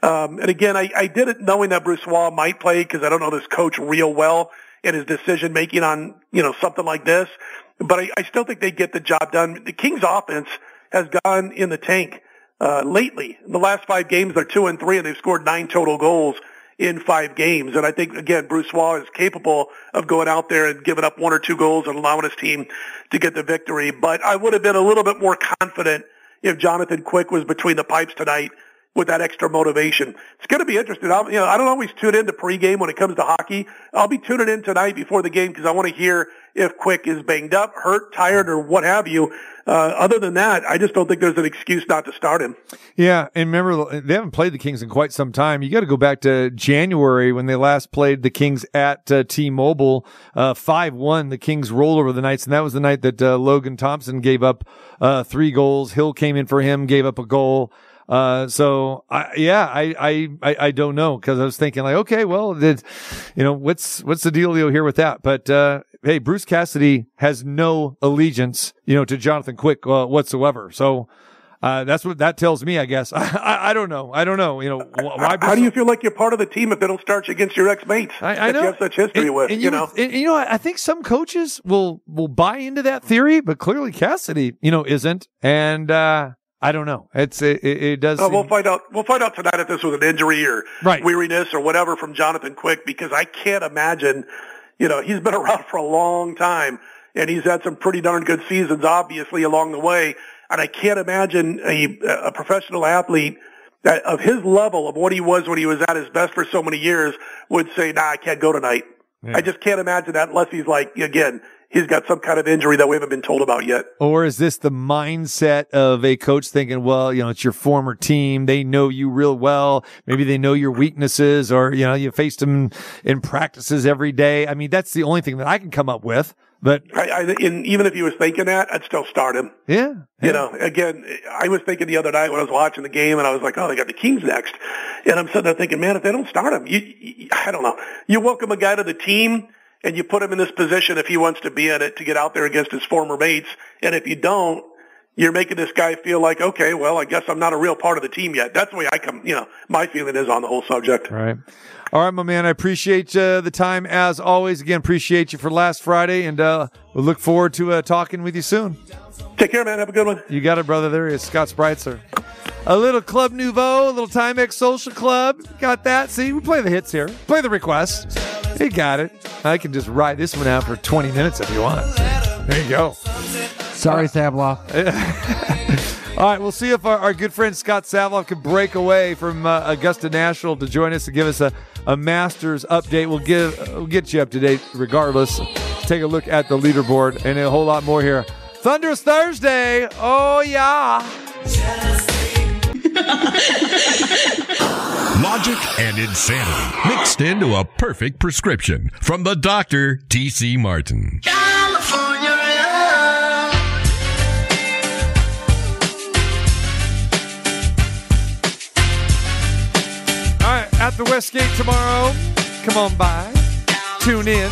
Um, and again, I, I did it knowing that Brossoit might play because I don't know this coach real well and his decision making on, you know, something like this. But I, I still think they get the job done. The Kings offense has gone in the tank uh, lately. In the last five games, they're two and three, and they've scored nine total goals in five games. And I think again, Brossoit is capable of going out there and giving up one or two goals and allowing his team to get the victory. But I would have been a little bit more confident if Jonathan Quick was between the pipes tonight with that extra motivation. It's going to be interesting. I'll, you know, I don't always tune in to pregame when it comes to hockey. I'll be tuning in tonight before the game because I want to hear if Quick is banged up, hurt, tired, or what have you. Uh, other than that, I just don't think there's an excuse not to start him. Yeah, and remember they haven't played the Kings in quite some time. You got to go back to January when they last played the Kings at uh, T-Mobile. Uh, Five one, the Kings rolled over the Knights, and that was the night that uh, Logan Thompson gave up uh, three goals. Hill came in for him, gave up a goal. Uh, so I, yeah, I, I, I, don't know because I was thinking like, okay, well, did, you know, what's, what's the dealio here with that? But, uh, hey, Bruce Cassidy has no allegiance, you know, to Jonathan Quick, uh, whatsoever. So, uh, that's what that tells me, I guess. I, I, I don't know. I don't know. You know, why? How do you feel like you're part of the team if they don't start you against your ex-mates I, I that know. you have such history And- with? and you know, and, you know, I think some coaches will will buy into that theory, but clearly Cassidy, you know, isn't. And uh, I don't know. It's it, it, does. Oh, we'll find out. We'll find out tonight if this was an injury or Right. weariness or whatever from Jonathan Quick because I can't imagine. You know, he's been around for a long time and he's had some pretty darn good seasons, obviously along the way. And I can't imagine a, a professional athlete that of his level of what he was when he was at his best for so many years would say, "Nah, I can't go tonight." I just can't imagine that unless he's like again, he's got some kind of injury that we haven't been told about yet. Or is this the mindset of a coach thinking, well, you know, it's your former team. They know you real well. Maybe they know your weaknesses or, you know, you faced them in practices every day. I mean, that's the only thing that I can come up with. But I, I, and even if he was thinking that, I'd still start him. yeah, You know, again, I was thinking the other night when I was watching the game, and I was like, "Oh, they got the Kings next," and I'm sitting there thinking, "Man, if they don't start him, you, you I don't know. You welcome a guy to the team, and you put him in this position if he wants to be in it to get out there against his former mates, and if you don't." You're making this guy feel like, okay, well, I guess I'm not a real part of the team yet. That's the way I come, you know, my feeling is on the whole subject. Right. All right, my man. I appreciate uh, the time as always. Again, appreciate you for last Friday, and uh, we'll look forward to uh, talking with you soon. Take care, man. Have a good one. You got it, brother. There he is, Scott Spreitzer. A little Club Nouveau, a little Timex Social Club. Got that? See, we play the hits here. Play the requests. You got it. I can just ride this one out for 20 minutes if you want. There you go. Sorry, Savlov. All right, we'll see if our, our good friend Scott Savlov can break away from uh, Augusta National to join us and give us a, a Masters update. We'll give we'll get you up to date regardless. Take a look at the leaderboard and a whole lot more here. Thunderous Thursday. Oh yeah. Logic and insanity mixed into a perfect prescription from the doctor, T.C. Martin. The Westgate tomorrow. Come on by. Tune in.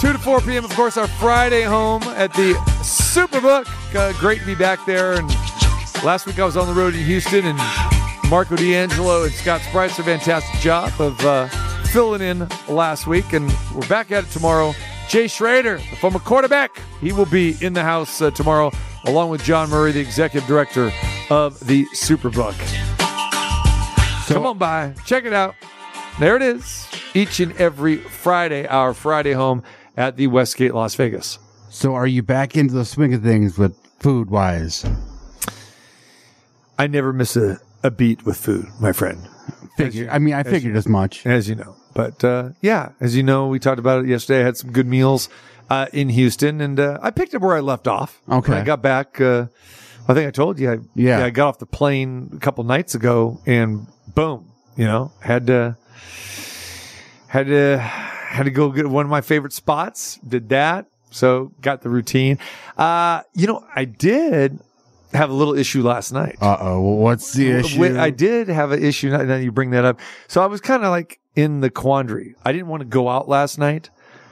2 to 4 p.m., of course, our Friday home at the Superbook. Uh, great to be back there. And last week I was on the road in Houston, and Marco D'Angelo and Scott Spreitzer a fantastic job of uh, filling in last week. And we're back at it tomorrow. Jay Schrader, the former quarterback, he will be in the house uh, tomorrow, along with John Murray, the executive director of the Superbook. Come on by, check it out. There it is. Each and every Friday, our Friday home at the Westgate, Las Vegas. So, are you back into the swing of things with food wise? I never miss a, a beat with food, my friend, Figure. I mean, I figured as much. as you know. But uh, yeah, as you know, we talked about it yesterday. I had some good meals uh, in Houston, and uh, I picked up where I left off. Okay. When I got back, uh, I think I told you, I, Yeah. I got off the plane a couple nights ago, and boom, you know, had to had to had to go get one of my favorite spots. Did that, so got the routine. Uh, you know, I did have a little issue last night. Uh oh. What's the issue? I did have an issue. Now that you bring that up, so I was kind of like in the quandary. I didn't want to go out last night,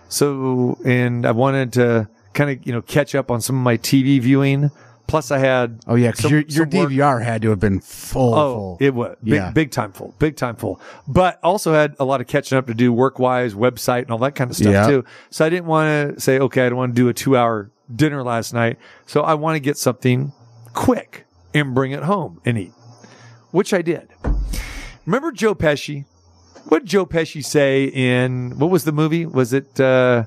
so and I wanted to kind of you know catch up on some of my TV viewing. Plus, I had oh yeah, because your your DVR had to have been full. Oh, full. it was big, Yeah. big time full, big time full. But also had a lot of catching up to do work wise, website and all that kind of stuff Yeah. too. So I didn't want to say, okay, I don't want to do a two hour dinner last night. So I want to get something quick and bring it home and eat, which I did. Remember Joe Pesci? What did Joe Pesci say in what was the movie? Was it uh,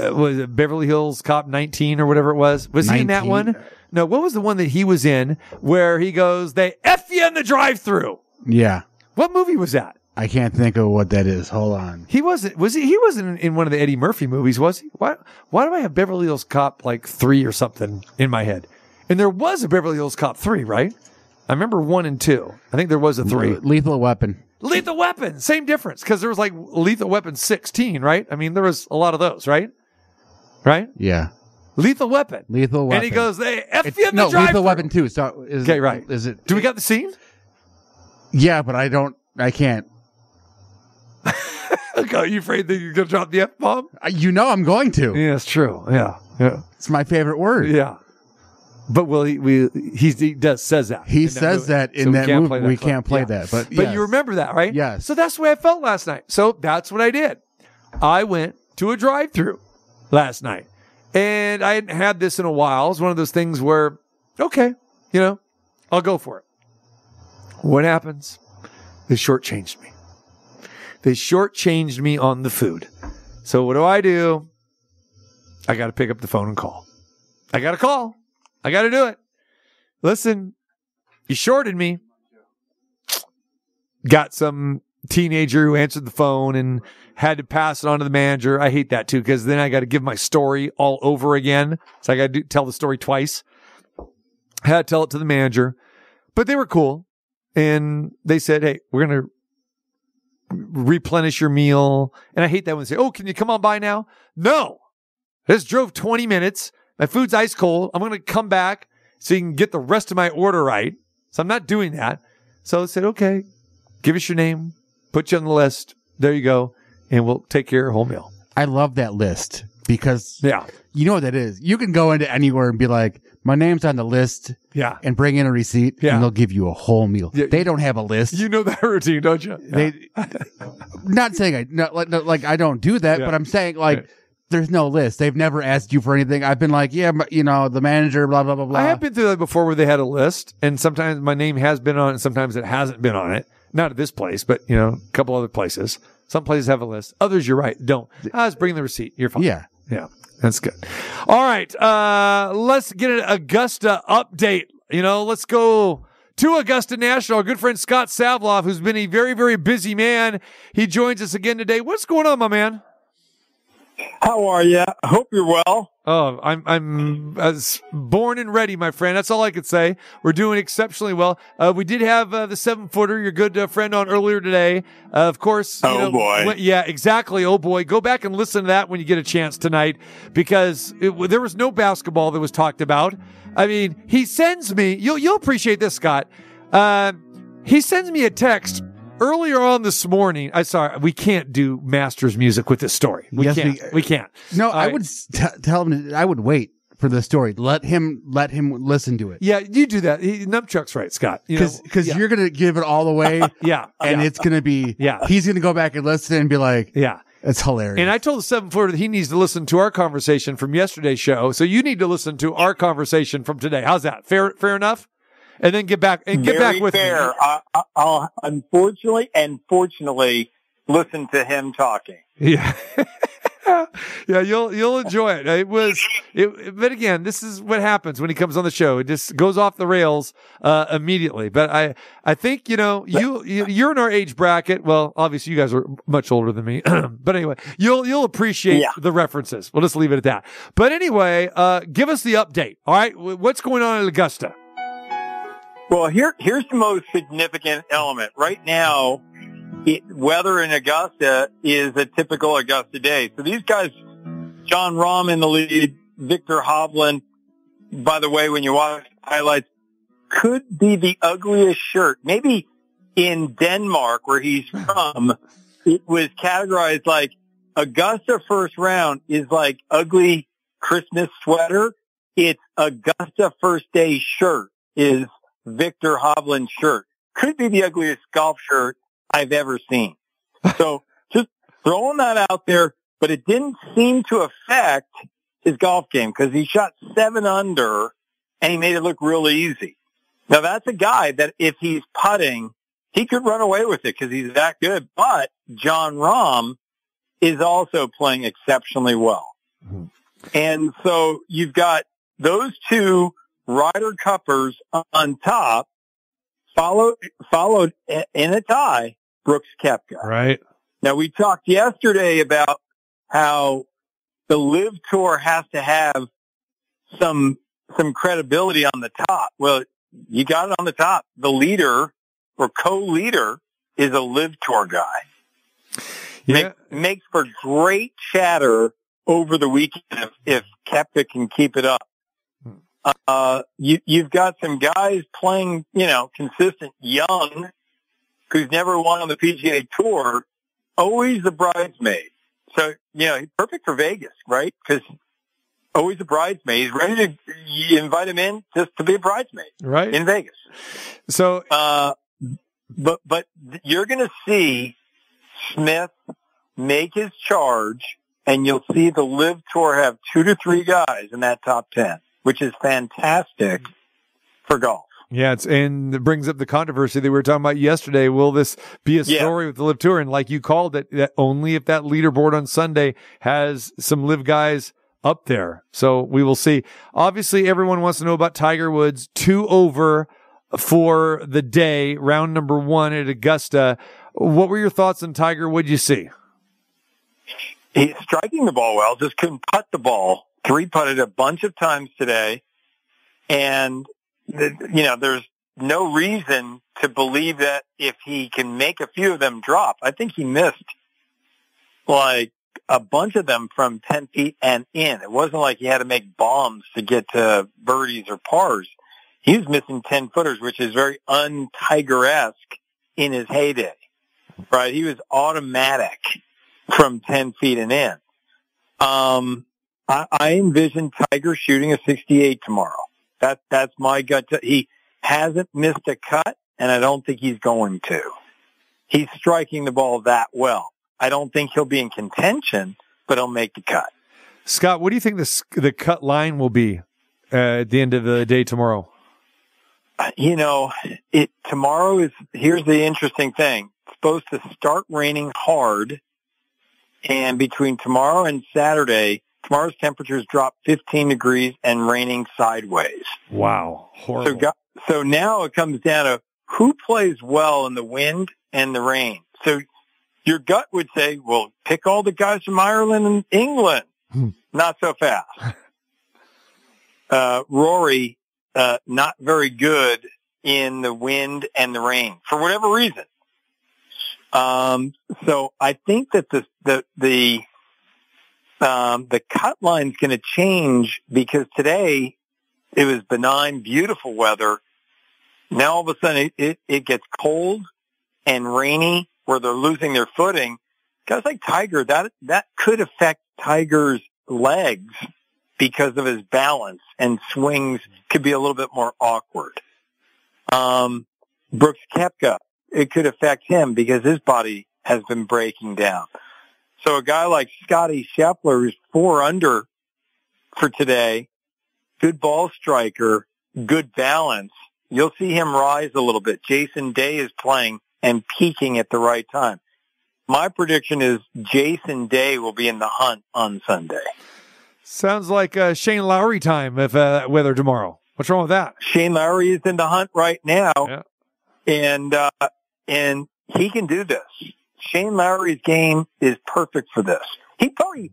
Uh, was it Beverly Hills Cop 19 or whatever it was? Was he in that one? No, what was the one that he was in where he goes, "They f you in the drive-through"? Yeah. What movie was that? I can't think of what that is. Hold on. He wasn't. Was he? He wasn't in, one of the Eddie Murphy movies, was he? Why? Why do I have Beverly Hills Cop like three or something in my head? And there was a Beverly Hills Cop three, right? I remember one and two. I think there was a three. Lethal Weapon. Lethal Weapon, same difference because there was like Lethal Weapon sixteen, right? I mean, there was a lot of those, right? Right? Yeah. Lethal Weapon. Lethal Weapon. And he goes, "They f you in the no, drive Lethal Weapon 2. So is Okay, right. Is it? Do we got the scene? Yeah, but I don't. I can't. Okay, are you afraid that you're gonna drop the f bomb? Uh, You know I'm going to. Yeah, it's true. Yeah, yeah, It's my favorite word. yeah. But will he? We, he's, he does says that. He in that says movie. that in So we that can't movie. play that we clip. can't play Yeah. that. But But yes. you remember that, right? Yes. So that's the way I felt last night. So that's what I did. I went to a drive-through last night, and I hadn't had this in a while. It was one of those things where, okay, you know, I'll go for it. What happens? They shortchanged me. They shortchanged me on the food. So what do I do? I got to pick up the phone and call. I got to call. I got to do it. Listen, you shorted me. Got some teenager who answered the phone and had to pass it on to the manager. I hate that too because then I got to give my story all over again. So I got to tell the story twice. I had to tell it to the manager, but they were cool and they said, "Hey, we're gonna replenish your meal." And I hate that when they say, "Oh, can you come on by now?" No, I just drove 20 minutes. My food's ice cold. I'm gonna come back so you can get the rest of my order right. So I'm not doing that. So I said, "Okay, give us your name, put you on the list. There you go, and we'll take care of your whole meal." I love that list because Yeah, you know what that is. You can go into anywhere and be like, "My name's on the list," yeah. and bring in a receipt, Yeah. and they'll give you a whole meal. Yeah. They don't have a list. You know that routine, don't you? They, not saying I not like, not like I don't do that, Yeah. but I'm saying like Right. there's no list. They've never asked you for anything. I've been like, yeah, but, you know, the manager, blah blah blah blah. I have been through that before where they had a list, and sometimes my name has been on it, and sometimes it hasn't been on it. Not at this place, but you know, a couple other places. Some places have a list. Others, you're right, don't. I was bringing the receipt. You're fine. Yeah. Yeah, that's good. All right, uh, let's get an Augusta update. You know, let's go to Augusta National. Our good friend Scott Savlov, who's been a very, very busy man. He joins us again today. What's going on, my man? How are you? I hope you're well. Oh, I'm I'm as born and ready, my friend. That's all I could say. We're doing exceptionally well. Uh, we did have uh, the seven footer, your good uh, friend, on earlier today. Uh, of course. you Oh, know, boy. when- yeah, exactly. Oh boy, go back and listen to that when you get a chance tonight, because it, there was no basketball that was talked about. I mean, he sends me. You'll you'll appreciate this, Scott. Uh, he sends me a text earlier on this morning. I sorry, we can't do Masters music with this story. We Yes, can't. we- we can't. No, All I right. would s- t- tell him. I would wait for the story. Let him. Let him listen to it. Yeah, you do that. He, Numpchuck's right, Scott. You Because because yeah, you're gonna give it all away, yeah, and yeah, it's gonna be Yeah. He's gonna go back and listen and be like, yeah. it's hilarious. And I told the seven footer that he needs to listen to our conversation from yesterday's show. So you need to listen to our conversation from today. How's that? Fair, fair enough. And then get back and get Very back with fair. me. I, I, I'll unfortunately and fortunately listen to him talking. Yeah. yeah, you'll you'll enjoy it. It was it, but again, this is what happens when he comes on the show. It just goes off the rails uh, immediately. But I I think, you know, you, you you're in our age bracket. Well, obviously you guys are much older than me. but anyway, you'll you'll appreciate Yeah. the references. We'll just leave it at that. But anyway, uh give us the update. All right? What's going on at Augusta? Well, here here's the most significant element. Right now, it, weather in Augusta is a typical Augusta day. So these guys, Jon Rahm in the lead, Viktor Hovland, by the way, when you watch highlights, could be the ugliest shirt. Maybe in Denmark, where he's from, it was categorized like Augusta first round is like ugly Christmas sweater. It's Augusta first day shirt is Viktor Hovland shirt. Could be the ugliest golf shirt I've ever seen. So just throwing that out there, but it didn't seem to affect his golf game because he shot seven under and he made it look really easy. Now that's a guy that if he's putting, he could run away with it because he's that good. But Jon Rahm is also playing exceptionally well. Mm-hmm. And so you've got those two Ryder Cuppers on top, followed, followed in a tie, Brooks Koepka. Right. Now we talked yesterday about how the LIV tour has to have some, some credibility on the top. Well, you got it on the top. The leader or co-leader is a LIV tour guy. Yeah. Make, makes for great chatter over the weekend if, if Kepka can keep it up. Uh, you, you've got some guys playing, you know, consistent young who's never won on the PGA tour, always the bridesmaid. So, you know, perfect for Vegas, right? Because always a bridesmaid. He's ready to you invite him in just to be a bridesmaid Right. in Vegas. So Uh, but, but you're going to see Smith make his charge and you'll see the LIV tour have two to three guys in that top 10, which is fantastic for golf. Yeah, it's and it brings up the controversy that we were talking about yesterday. Will this be a Yeah. story with the LIV tour? And like you called it, that only if that leaderboard on Sunday has some LIV guys up there. So we will see. Obviously, everyone wants to know about Tiger Woods two over for the day, round number one at Augusta. What were your thoughts on Tiger? What'd you see? He's striking the ball well, just couldn't putt the ball. Three putted a bunch of times today. And, the, you know, there's no reason to believe that if he can make a few of them drop, I think he missed like a bunch of them from 10 feet and in. It wasn't like he had to make bombs to get to birdies or pars. He was missing 10 footers, which is very un-Tiger-esque in his heyday, right? He was automatic from 10 feet and in. Um, I, I envision Tiger shooting a 68 tomorrow. That, that's my gut. To, he hasn't missed a cut and I don't think he's going to. He's striking the ball that well. I don't think he'll be in contention, but he'll make the cut. Scott, what do you think the the cut line will be uh, at the end of the day tomorrow? Uh, You know, it tomorrow is here's the interesting thing. It's supposed to start raining hard and between tomorrow and Saturday, tomorrow's temperatures drop 15 degrees and raining sideways. Wow, horrible. So, so now it comes down to who plays well in the wind and the rain. So your gut would say, well, pick all the guys from Ireland and England. Not so fast. Uh, Rory, uh, not very good in the wind and the rain for whatever reason. Um, so I think that the, the, the, um, the cut line's going to change because today it was benign, beautiful weather. Now all of a sudden it, it, it gets cold and rainy where they're losing their footing. Guys like Tiger, that, that could affect Tiger's legs because of his balance and swings could be a little bit more awkward. Um, Brooks Koepka, it could affect him because his body has been breaking down. So a guy like Scotty Scheffler, who's four under for today, good ball striker, good balance. You'll see him rise a little bit. Jason Day is playing and peaking at the right time. My prediction is Jason Day will be in the hunt on Sunday. Sounds like uh, Shane Lowry time if uh, weather tomorrow. What's wrong with that? Shane Lowry is in the hunt right now, Yeah. and uh, and he can do this. Shane Lowry's game is perfect for this. He probably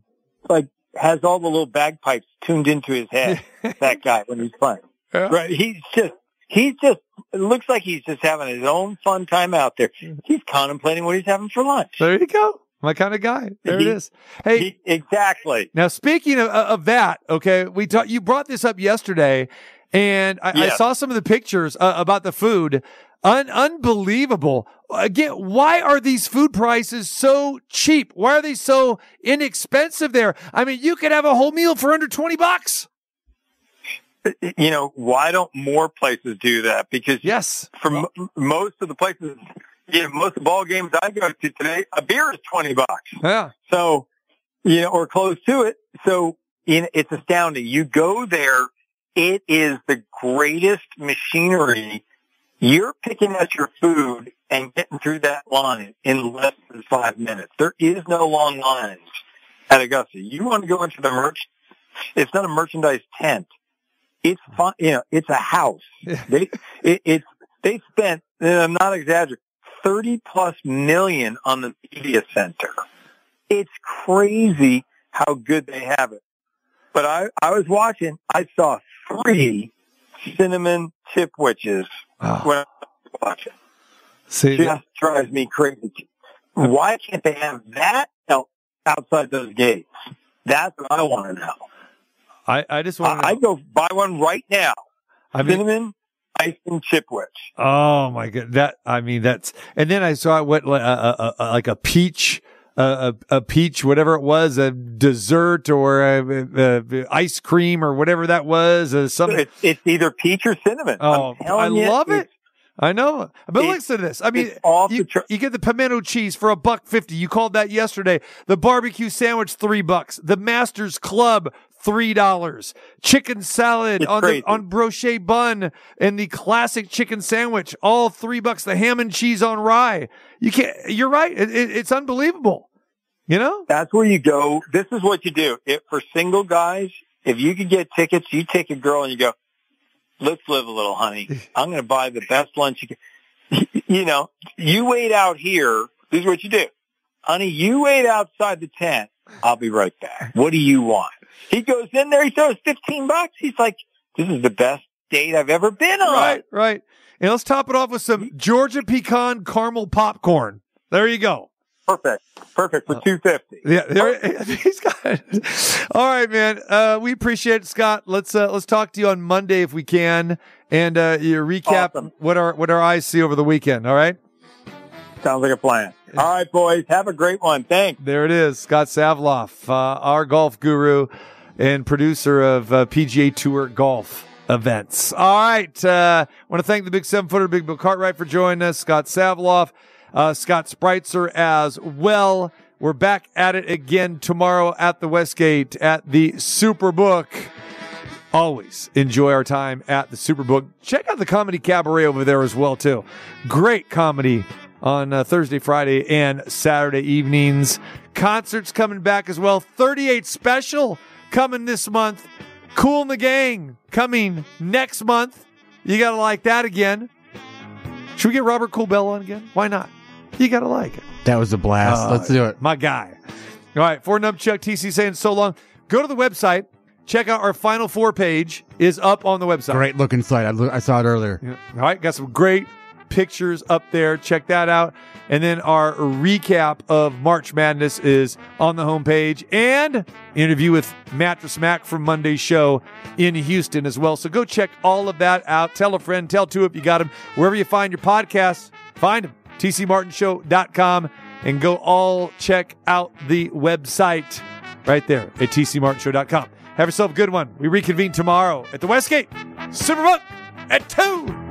like has all the little bagpipes tuned into his head. that guy when he's playing, Yeah. right? He's just he's just. It looks like he's just having his own fun time out there. He's contemplating what he's having for lunch. There you go. My kind of guy. There it He- is. Hey, He- exactly. Now, speaking of, of that, okay, we talked. You brought this up yesterday, and I, I saw some of the pictures uh, about the food. Un- unbelievable. Again, why are these food prices so cheap? Why are they so inexpensive there? I mean, you could have a whole meal for under twenty bucks. Uh, you know, why don't more places do that? Because Yes. for m- most of the places, you know, most of the ball games I go to today, a beer is 20 bucks. Yeah. So, you know, or close to it. So know, it's astounding. You go there it is the greatest machinery. You're picking at your food and getting through that line in less than five minutes. There is no long lines at Augusta. You want to go into the merch? It's not a merchandise tent. It's fun. You know, it's a house. They, it, it's they spent. And I'm not exaggerating. Thirty plus million on the media center. It's crazy how good they have it. But I, I was watching. I saw three cinnamon tip witches Ah. Oh. when I was watching. See, Just drives me crazy. Why can't they have that out- outside those gates? That's what I want to know. I, I just want I, I'd go buy one right now. I mean, Cinnamon icing chip witch. Oh my god, that I mean that's and then I saw what like a, a, a, like a peach, a, a, a peach, whatever it was, a dessert or a, a, ice cream or whatever that was. Uh, some It's, it's either peach or cinnamon. oh, I you, love it. I know, but It- listen to this. I mean, you, tr- you get the pimento cheese for a buck fifty. You called that yesterday. The barbecue sandwich three bucks. The Masters Club three dollars. Chicken salad It's on the on brioche bun and the classic chicken sandwich all three bucks. The ham and cheese on rye. You can't. You're right. It, it, it's unbelievable. You know. That's where you go. This is what you do. If for single guys, if you could get tickets, you take a girl and you go, let's live a little, honey. I'm going to buy the best lunch you can. You know, you wait out here. This is what you do. Honey, you wait outside the tent. I'll be right back. What do you want? He goes in there. He throws 15 bucks. He's like, this is the best date I've ever been on. Right. Right. And let's top it off with some Georgia pecan caramel popcorn. There you go. Perfect. Perfect for 250. Yeah, there, he's got. It. All right, man. Uh, we appreciate it, Scott. Let's uh, let's talk to you on Monday if we can, and uh, you recap Awesome. what our what our eyes see over the weekend. All right, Sounds like a plan. All right, boys. Have a great one. Thanks. there it is. Scott Savlov, uh, our golf guru and producer of uh, PGA Tour golf events. All right, uh, want to thank the Big Seven Footer, Big Bill Cartwright, for joining us. Scott Savlov, uh, Scott Spreitzer as well. We're back at it again tomorrow at the Westgate at the Superbook. Always enjoy our time at the Superbook. Check out the Comedy Cabaret over there as well too. Great comedy on uh, Thursday, Friday, and Saturday evenings. Concerts coming back as well. 38 special coming this month. Kool and the Gang coming next month. You got to like that again. Should we get Robert Kool Bell on again? Why not? You got to like it. That was a blast. Uh, Let's do it. My guy. All right, for Nubchuck TC saying so long. Go to the website. Check out our Final Four page is up on the website. Great looking site. I, lo- I saw it earlier. Yeah. All right, got some great pictures up there. Check that out. And then our recap of March Madness is on the homepage and interview with Mattress Mac from Monday's show in Houston as well. So go check all of that out. Tell a friend, tell two if you got them. Wherever you find your podcasts, find them. TCMartinshow.com and go all check out the website right there at TCMartinshow.com. Have yourself a good one. We reconvene tomorrow at the Westgate Superbook at 2.